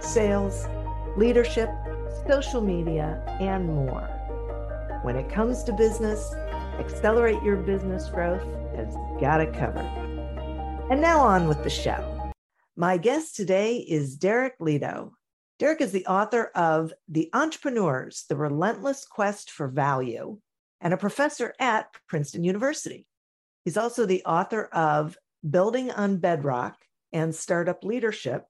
sales, leadership, social media, and more. When it comes to business, Accelerate Your Business Growth has got it covered. And now on with the show. My guest today is Derek Lidow. Derek is the author of The Entrepreneurs, The Relentless Quest for Value, and a professor at Princeton University. He's also the author of Building on Bedrock and Startup Leadership,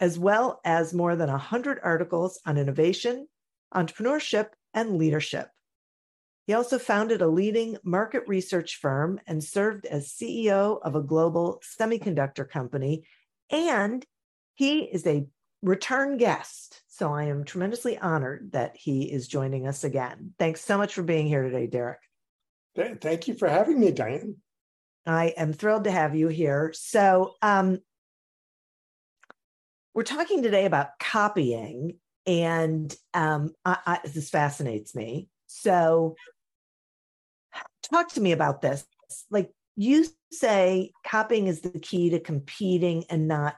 as well as more than 100 articles on innovation, entrepreneurship, and leadership. He also founded a leading market research firm and served as CEO of a global semiconductor company. And he is a return guest. So I am tremendously honored that he is joining us again. Thanks so much for being here today, Derek. Thank you for having me, Diane. I am thrilled to have you here. So, um, we're talking today about copying, and um, I, I, this fascinates me. So, talk to me about this. Like you say, copying is the key to competing and not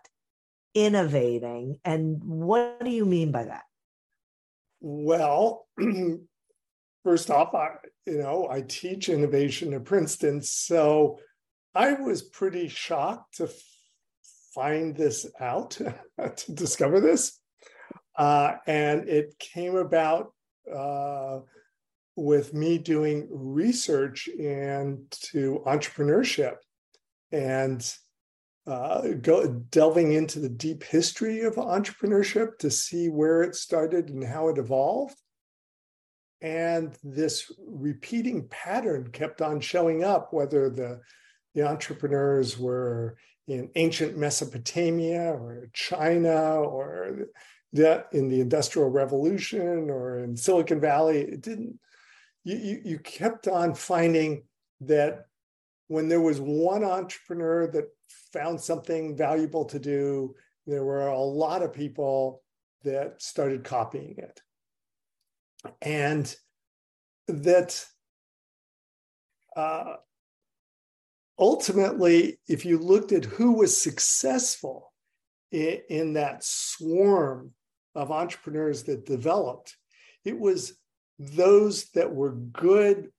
innovating. And what do you mean by that? Well, first off, I you know I teach innovation at Princeton, so I was pretty shocked to find this out, to discover this, uh, and it came about uh, with me doing research into entrepreneurship and uh, go delving into the deep history of entrepreneurship to see where it started and how it evolved. And this repeating pattern kept on showing up, whether the, the entrepreneurs were in ancient Mesopotamia or China or the, in the Industrial Revolution or in Silicon Valley. It didn't you, you, you kept on finding that when there was one entrepreneur that found something valuable to do, there were a lot of people that started copying it. And that uh, ultimately, if you looked at who was successful in, in that swarm of entrepreneurs that developed, it was those that were good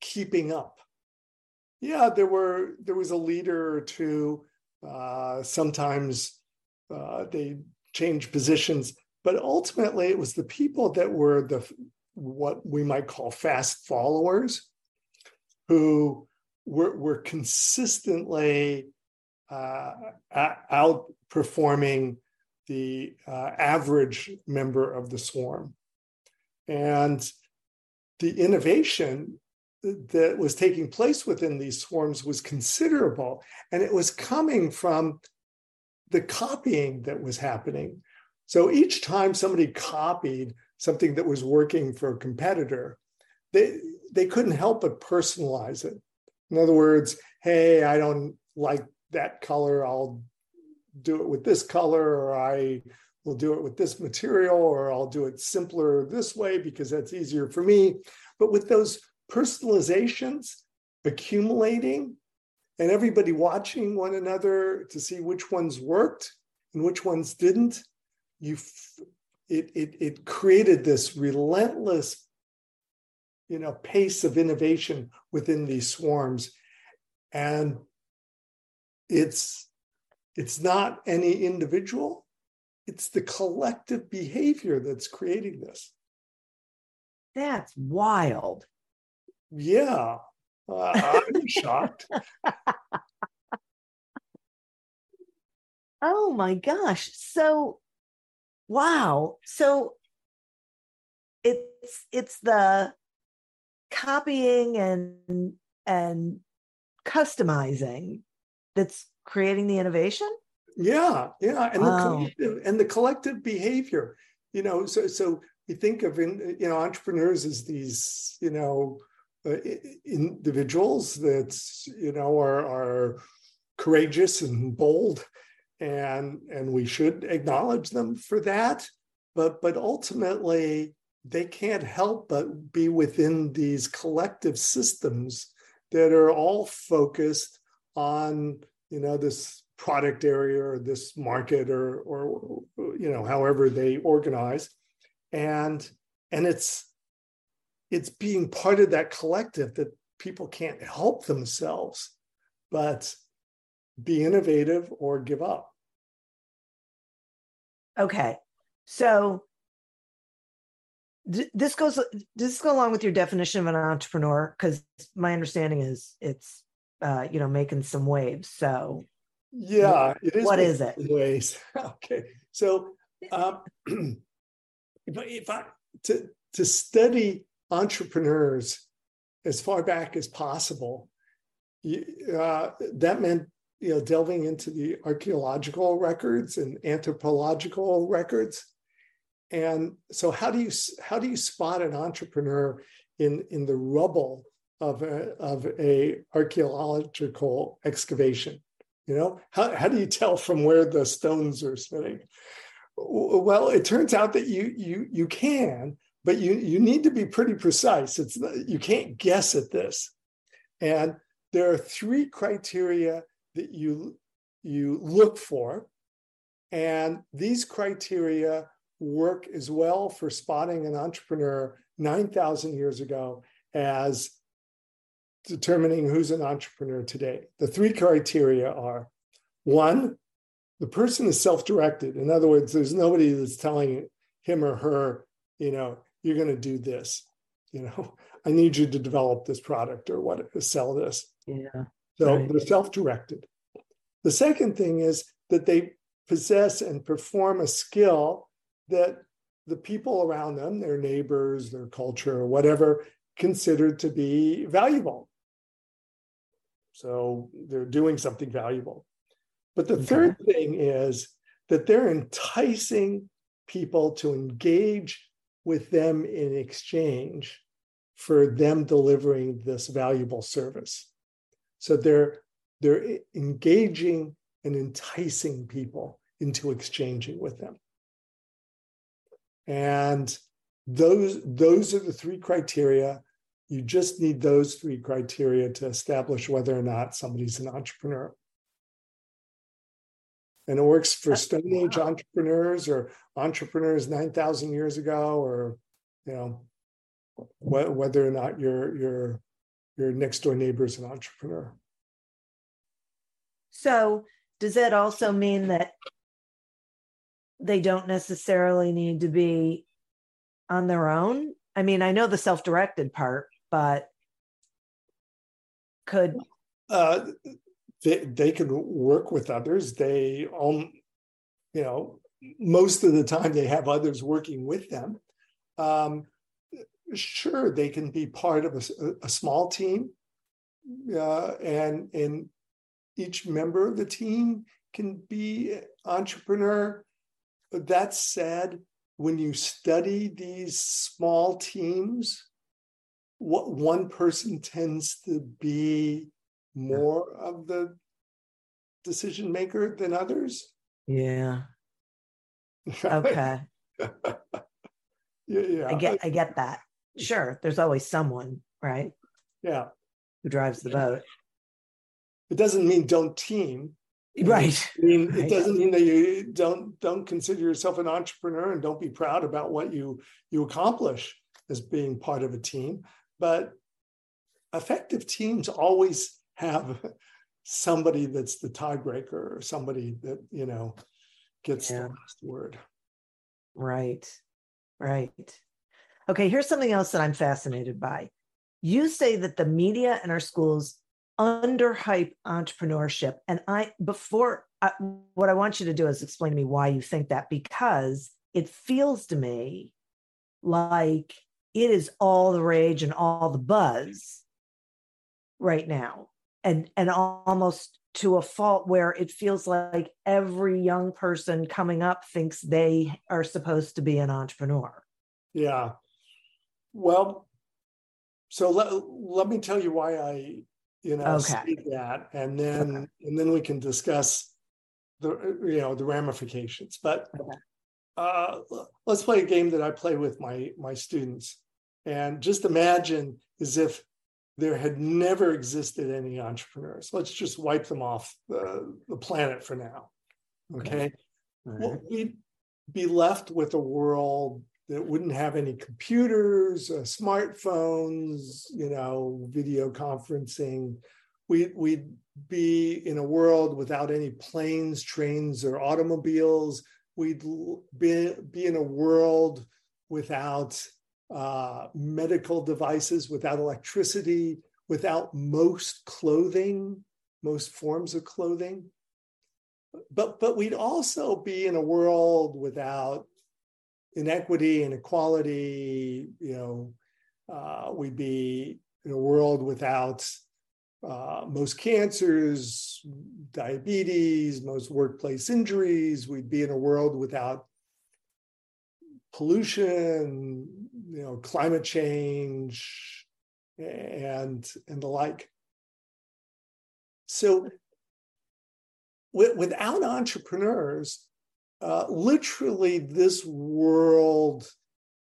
keeping up. Yeah, there were there was a leader or two. Uh, sometimes uh, they changed positions, but ultimately it was the people that were the what we might call fast followers, who were were consistently uh, outperforming the uh, average member of the swarm. And the innovation that was taking place within these swarms was considerable. And it was coming from the copying that was happening. So each time somebody copied something that was working for a competitor, they, they couldn't help but personalize it. In other words, hey, I don't like that color. I'll do it with this color, or I we'll do it with this material or I'll do it simpler this way because that's easier for me. But with those personalizations accumulating and everybody watching one another to see which ones worked and which ones didn't, you it, it, it created this relentless you know pace of innovation within these swarms and it's it's not any individual it's the collective behavior that's creating this. That's wild. Yeah. Uh, I'm shocked. Oh my gosh. So wow. So it's it's the copying and and customizing that's creating the innovation? Yeah, yeah, and Wow. the collective and the collective behavior. You know, so so we think of in, you know entrepreneurs as these you know uh, individuals that you know are are courageous and bold, and and we should acknowledge them for that. But but ultimately, they can't help but be within these collective systems that are all focused on you know this product area or this market or or you know however they organize and and it's it's being part of that collective that people can't help themselves but be innovative or give up Okay. So this goes does this go along with your definition of an entrepreneur? Because my understanding is it's uh, you know, making some waves. So yeah it is what is it? waves okay so um if I, if I to to study entrepreneurs as far back as possible you, uh, that meant you know delving into the archaeological records and anthropological records and so how do you how do you spot an entrepreneur in in the rubble of a of a archaeological excavation? You know how, how do you tell from where the stones are sitting? Well it turns out that you you you can but you you need to be pretty precise. It's you can't guess at this. And there are three criteria that you you look for. And these criteria work as well for spotting an entrepreneur 9000 years ago as determining who's an entrepreneur today. The three criteria are one the person is self-directed. In other words there's nobody that's telling him or her you know you're going to do this. You know i need you to develop this product or what sell this. Yeah. so Right. they're self-directed. The second thing is that they possess and perform a skill that the people around them their neighbors their culture or whatever considered to be valuable so they're doing something valuable but the Okay. third thing is that they're enticing people to engage with them in exchange for them delivering this valuable service. So they're they're engaging and enticing people into exchanging with them. And those those are the three criteria. You just need those three criteria to establish whether or not somebody's an entrepreneur and it works for That's- stone age wow. entrepreneurs or entrepreneurs 9000 years ago or you know wh- whether or not your your your next door neighbor is an entrepreneur So does that also mean that they don't necessarily need to be on their own? I mean, I know the self-directed part, but could uh, they, they can work with others they um you know most of the time they have others working with them um, sure they can be part of a small team uh, and and each member of the team can be entrepreneur that said when you study these small teams what one person tends to be more of the decision maker than others yeah. Okay. yeah yeah I get I get that. Sure, there's always someone, right, yeah who drives the boat. it doesn't mean don't team Right. I mean, it doesn't mean that you don't don't consider yourself an entrepreneur and don't be proud about what you you accomplish as being part of a team. But effective teams always have somebody that's the tiebreaker or somebody that you know gets Yeah. the last word. Right. Right. Okay, here's something else that I'm fascinated by. You say that the media and our schools underhype entrepreneurship. And I, before, I, what I want you to do is explain to me why you think that, because it feels to me like it is all the rage and all the buzz right now. and and almost to a fault where it feels like every young person coming up thinks they are supposed to be an entrepreneur. Yeah. Well, so let, let me tell you why I, you know, okay. say that, and then okay. and then we can discuss the you know the ramifications. But okay. uh, let's play a game that I play with my my students, and just imagine as if there had never existed any entrepreneurs. Let's just wipe them off the, the planet for now. Okay. Right. Well, we'd be left with a world that wouldn't have any computers, uh, smartphones, you know, video conferencing. We, we'd be in a world without any planes, trains, or automobiles. We'd be, be in a world without uh, medical devices, without electricity, without most clothing, most forms of clothing. But, but we'd also be in a world without inequity, inequality, you know, uh, we'd be in a world without uh, most cancers, diabetes, most workplace injuries. We'd be in a world without pollution, you know, climate change, and and the like. So, without entrepreneurs, uh, literally, this world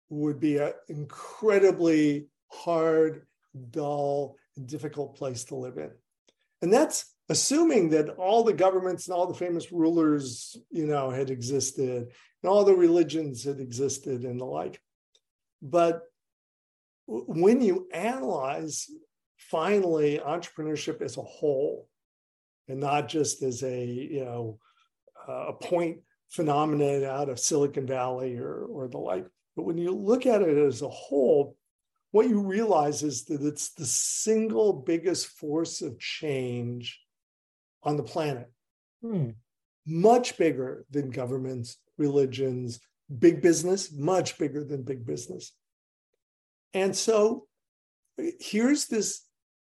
would be an incredibly hard, dull, difficult place to live in, and that's assuming that all the governments and all the famous rulers, you know, had existed and all the religions had existed and the like. But when you analyze finally entrepreneurship as a whole and not just as a you know a point phenomenon out of silicon valley or or the like but when you look at it as a whole what you realize is that it's the single biggest force of change on the planet hmm. much bigger than governments religions, big business, much bigger than big business. And so here's this,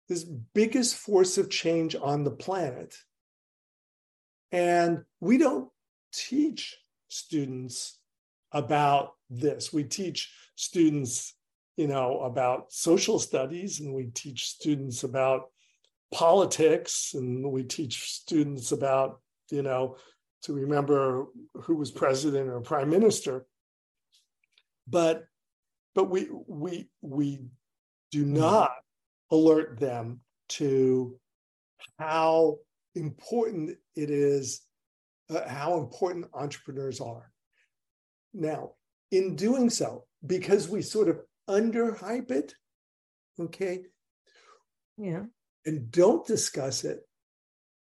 this biggest force of change on the planet. And we don't teach students about this. We teach students, you know, about social studies, and we teach students about politics, and we teach students about, you know, to remember who was president or prime minister. But but we we we do mm-hmm. not alert them to how important it is, uh, how important entrepreneurs are. Now, in doing so, because we sort of underhype it, okay, yeah, and don't discuss it,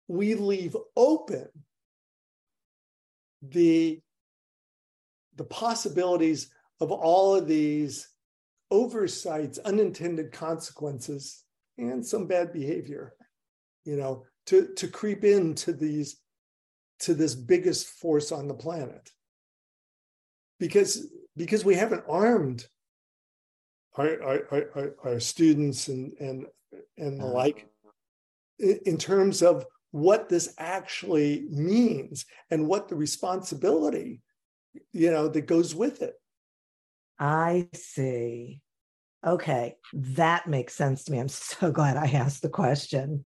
we leave open the the possibilities of all of these oversights, unintended consequences, and some bad behavior, you know, to, to creep into these to this biggest force on the planet. Because because we haven't armed our, our, our, our students and and and the like in terms of what this actually means and what the responsibility you know that goes with it. I see. Okay. That makes sense to me. I'm so glad i asked the question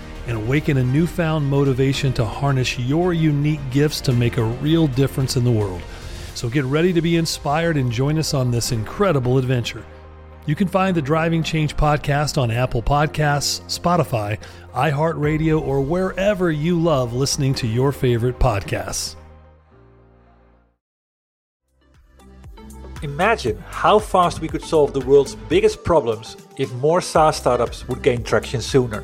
and awaken a newfound motivation to harness your unique gifts to make a real difference in the world. So get ready to be inspired and join us on this incredible adventure. You can find the Driving Change podcast on Apple Podcasts, Spotify, iHeartRadio, or wherever you love listening to your favorite podcasts. Imagine how fast we could solve the world's biggest problems if more SaaS startups would gain traction sooner.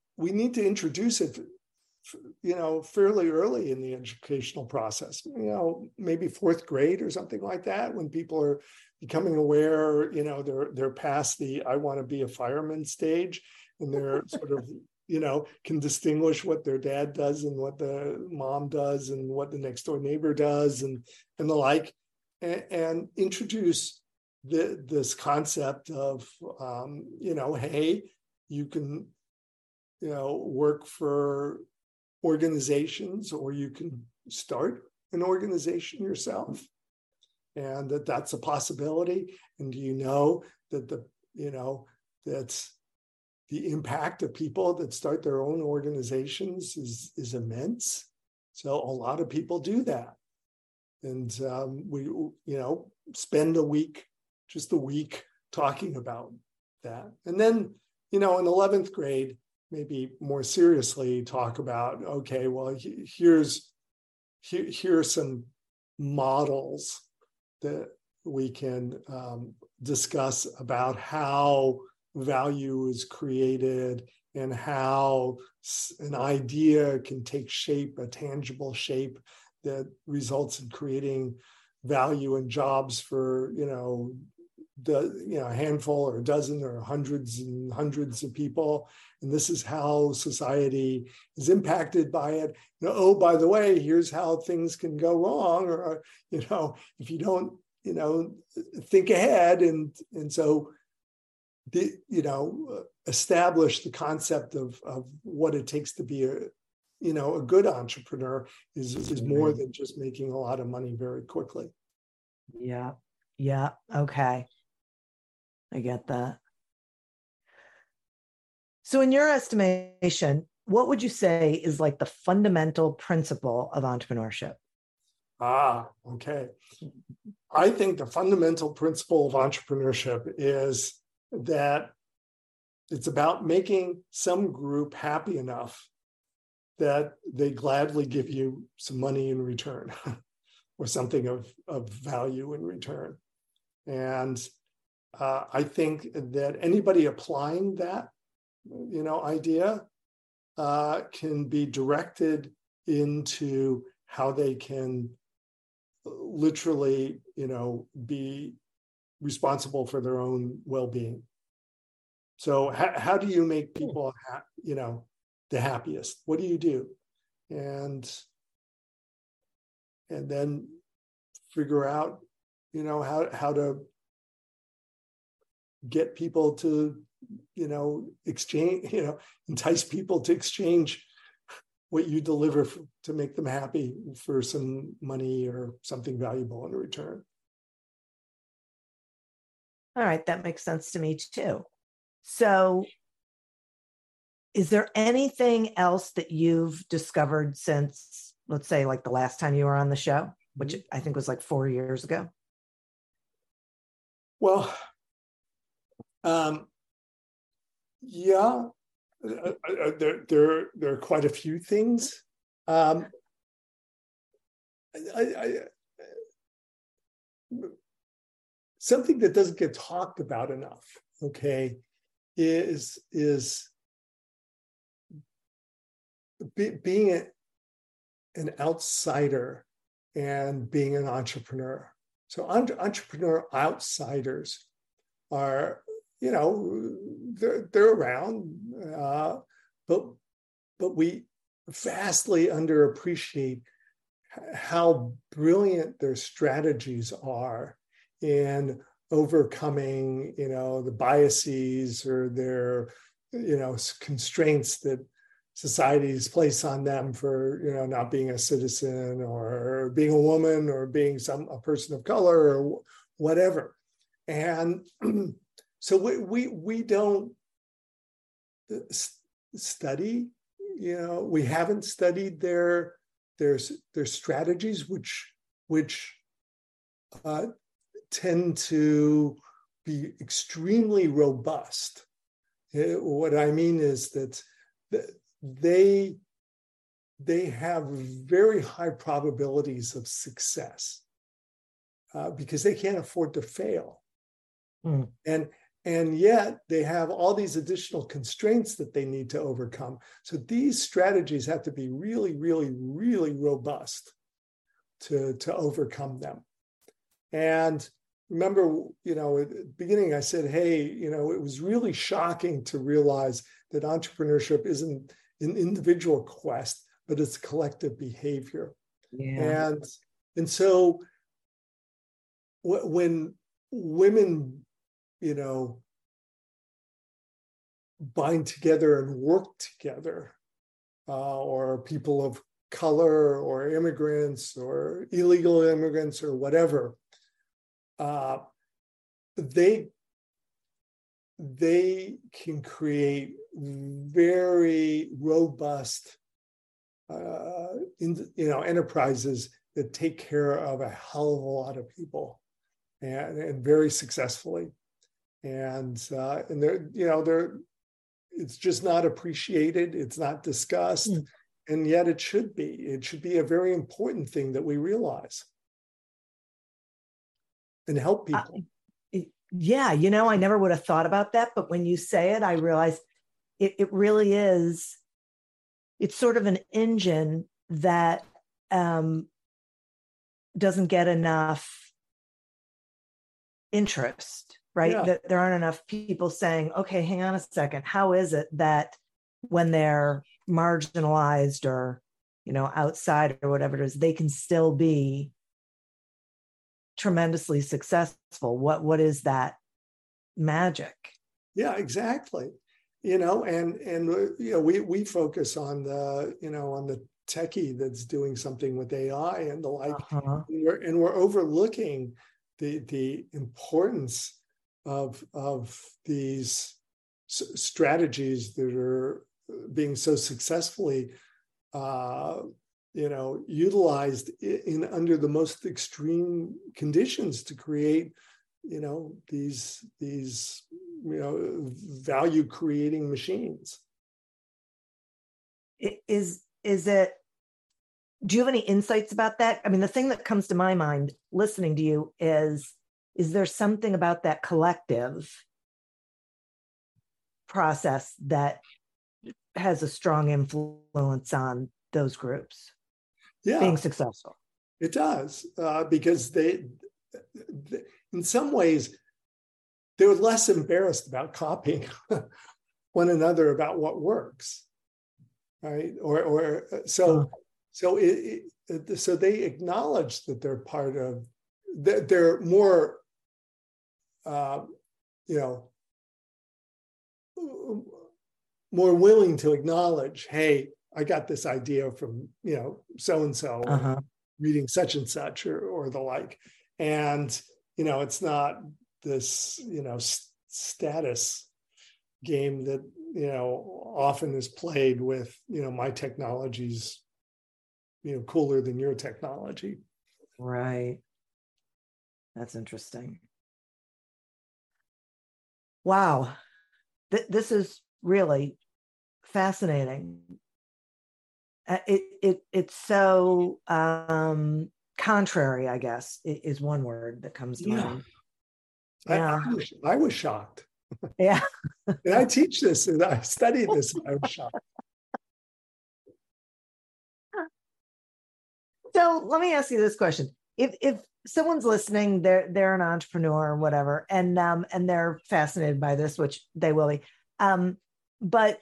we need to introduce it you know, fairly early in the educational process, you know, maybe fourth grade or something like that, when people are becoming aware, you know, they're they're past the I want to be a fireman stage and they're sort of, you know, can distinguish what their dad does and what the mom does and what the next door neighbor does and and the like, and, and introduce the, this concept of, um, you know, hey, you can you know work for organizations or you can start an organization yourself and that that's a possibility. And do you know that the you know that's the impact of people that start their own organizations is is immense? So a lot of people do that. And um, we you know spend a week just a week talking about that. And then you know in 11th grade maybe more seriously talk about okay well here's here, here are some models that we can um, discuss about how value is created and how an idea can take shape a tangible shape that results in creating value and jobs for you know the you know a handful or a dozen or hundreds and hundreds of people. And this is how society is impacted by it. You know, oh by the way here's how things can go wrong. Or uh, you know if you don't you know think ahead and and so the you know establish the concept of of what it takes to be a you know a good entrepreneur is is more than just making a lot of money very quickly. Yeah. Yeah. Okay I get that. So, in your estimation, what would you say is like the fundamental principle of entrepreneurship? Ah, okay. I think the fundamental principle of entrepreneurship is that it's about making some group happy enough that they gladly give you some money in return or something of, of value in return. And uh, I think that anybody applying that, you know, idea uh, can be directed into how they can literally, you know, be responsible for their own well-being. So, how, how do you make people, ha- you know, the happiest? What do you do? And and then figure out, you know, how how to get people to you know exchange you know entice people to exchange what you deliver for, to make them happy for some money or something valuable in return. All right that makes sense to me too. So is there anything else that you've discovered since let's say like the last time you were on the show which mm-hmm. i think was like four years ago? Well um, yeah, uh, uh, uh, there, there, there are quite a few things. Um, I, I, something that doesn't get talked about enough, okay, is is be, being a, an outsider and being an entrepreneur. So entrepreneur outsiders are you know, they're, they're around, uh, but but we vastly underappreciate how brilliant their strategies are in overcoming, you know, the biases or their, you know, constraints that societies place on them for, you know, not being a citizen or being a woman or being some a person of color or whatever. And so we we, we don't uh, study you know, we haven't studied their their their strategies, which which uh, tend to be extremely robust. Eh, what I mean is that they they have very high probabilities of success uh, because they can't afford to fail. Mm. And and yet they have all these additional constraints that they need to overcome. So these strategies have to be really, really, really robust to, to overcome them. And remember, you know, at the beginning I said, hey, you know, it was really shocking to realize that entrepreneurship isn't an individual quest, but it's collective behavior. Yeah. And and so when women you know, bind together and work together, uh, or people of color, or immigrants, or illegal immigrants, or whatever, uh, they they can create very robust, uh, in, you know, enterprises that take care of a hell of a lot of people, and, and very successfully and uh, and they're you know they're it's just not appreciated it's not discussed mm. and yet it should be. It should be a very important thing that we realize. And help people. uh, yeah you know i never would have thought about that but when you say it i realize it, it really is it's sort of an engine that um, doesn't get enough interest right? Yeah. That there aren't enough people saying, okay, hang on a second. How is it that when they're marginalized or, you know, outside or whatever it is, they can still be tremendously successful? What what is that magic? Yeah, exactly. You know, and and uh, you know, we we focus on the, you know, on the techie that's doing something with AI and the like. Uh-huh. And, we're, and we're overlooking the the importance of of these strategies that are being so successfully uh, you know utilized in under the most extreme conditions to create you know these these you know value creating machines. Is is it do you have any insights about that? I mean the thing that comes to my mind listening to you is is there something about that collective process that has a strong influence on those groups yeah. being successful? It does uh, because they, they in some ways they're less embarrassed about copying one another about what works right? Or or so so it, it, so they acknowledge that they're part of that they're more uh, you know, more willing to acknowledge, hey, I got this idea from, you know, so and so reading such and such or, or the like. And, you know, it's not this, you know, status game that, you know, often is played with, you know, my technology's, you know, cooler than your technology. Right. That's interesting. Wow, Th- this is really fascinating. Uh, it it it's so um, contrary, I guess, is one word that comes to yeah. mind. Yeah. I, I, was, I was shocked. Yeah. and I teach this and I studied this. and I was shocked. So let me ask you this question. If if someone's listening, they're they're an entrepreneur or whatever, and um and they're fascinated by this, which they will be. Um, but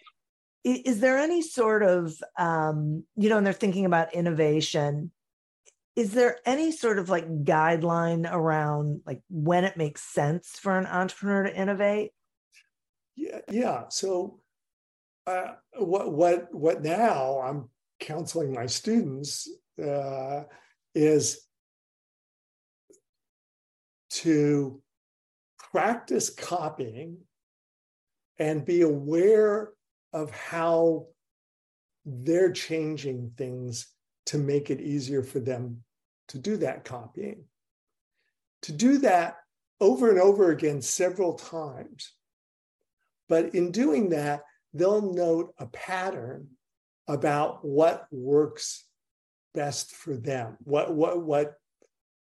is there any sort of um, you know, and they're thinking about innovation, is there any sort of like guideline around like when it makes sense for an entrepreneur to innovate? Yeah, yeah. So uh, what what what now I'm counseling my students uh, is to practice copying and be aware of how they're changing things to make it easier for them to do that copying. To do that over and over again several times. But in doing that, they'll note a pattern about what works best for them, what what what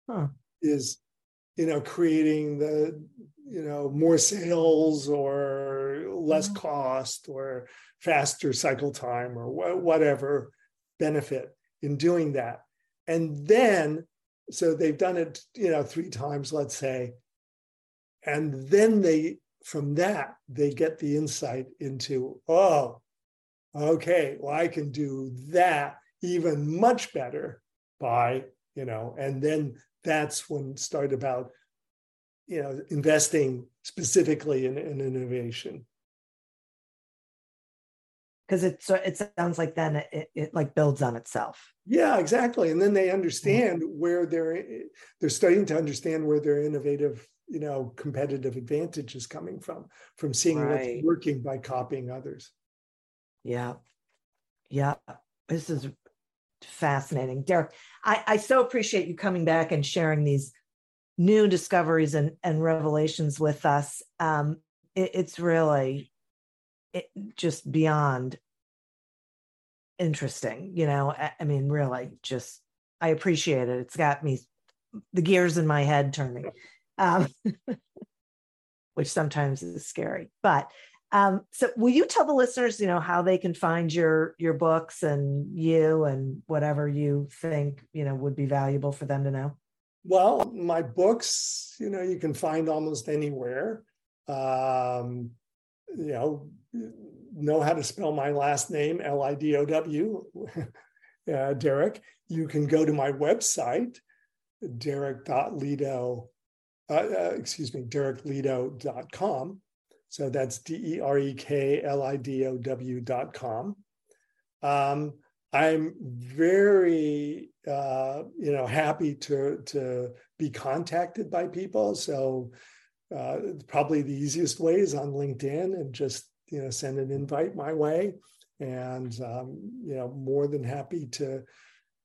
huh. is you know creating the you know more sales or less mm-hmm. cost or faster cycle time or wh- whatever benefit in doing that and then so they've done it you know three times let's say and then they from that they get the insight into oh okay well i can do that even much better by you know and then that's when start about you know investing specifically in, in innovation. Because it it sounds like then it, it like builds on itself. Yeah exactly. And then they understand mm-hmm. where they're they're starting to understand where their innovative you know competitive advantage is coming from from seeing right. what's working by copying others. Yeah. Yeah. This is fascinating. Derek I, I so appreciate you coming back and sharing these new discoveries and, and revelations with us. Um, it, it's really it, just beyond interesting you know? I, I mean really just i appreciate it. It's got me the gears in my head turning um, which sometimes is scary. But um, so, will you tell the listeners, you know, how they can find your your books and you and whatever you think you know would be valuable for them to know? Well, my books, you know, you can find almost anywhere. Um, you know, know how to spell my last name, L I D O W, uh, Derek. You can go to my website, derek.lido uh, uh, excuse me, dereklidow.com. So that's D E R E K L I D O W.com. Um, I'm very, uh, you know, happy to to be contacted by people. So uh, probably the easiest way is on LinkedIn and just you know send an invite my way, and um, you know more than happy to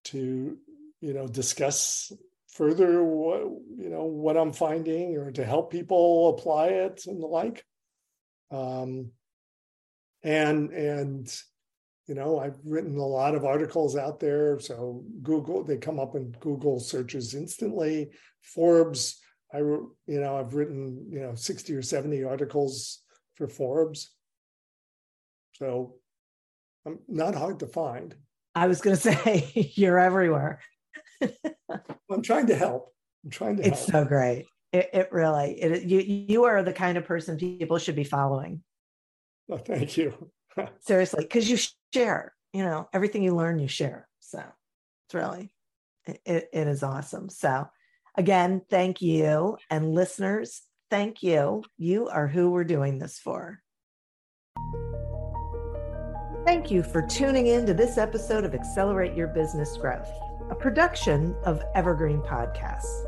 to you know discuss further what you know what I'm finding or to help people apply it and the like. Um, and and you know I've written a lot of articles out there. So Google they come up in Google searches instantly. Forbes I you know I've written you know 60 or 70 articles for Forbes. So I'm not hard to find. I was going to say you're everywhere. I'm trying to help. I'm trying to. It's help. so great. It, it really. It, you you are the kind of person people should be following. Oh, thank you. Seriously, because you share. You know everything you learn, you share. So it's really, it, it is awesome. So again, thank you, and listeners, thank you. You are who we're doing this for. Thank you for tuning in to this episode of Accelerate Your Business Growth a production of Evergreen Podcasts.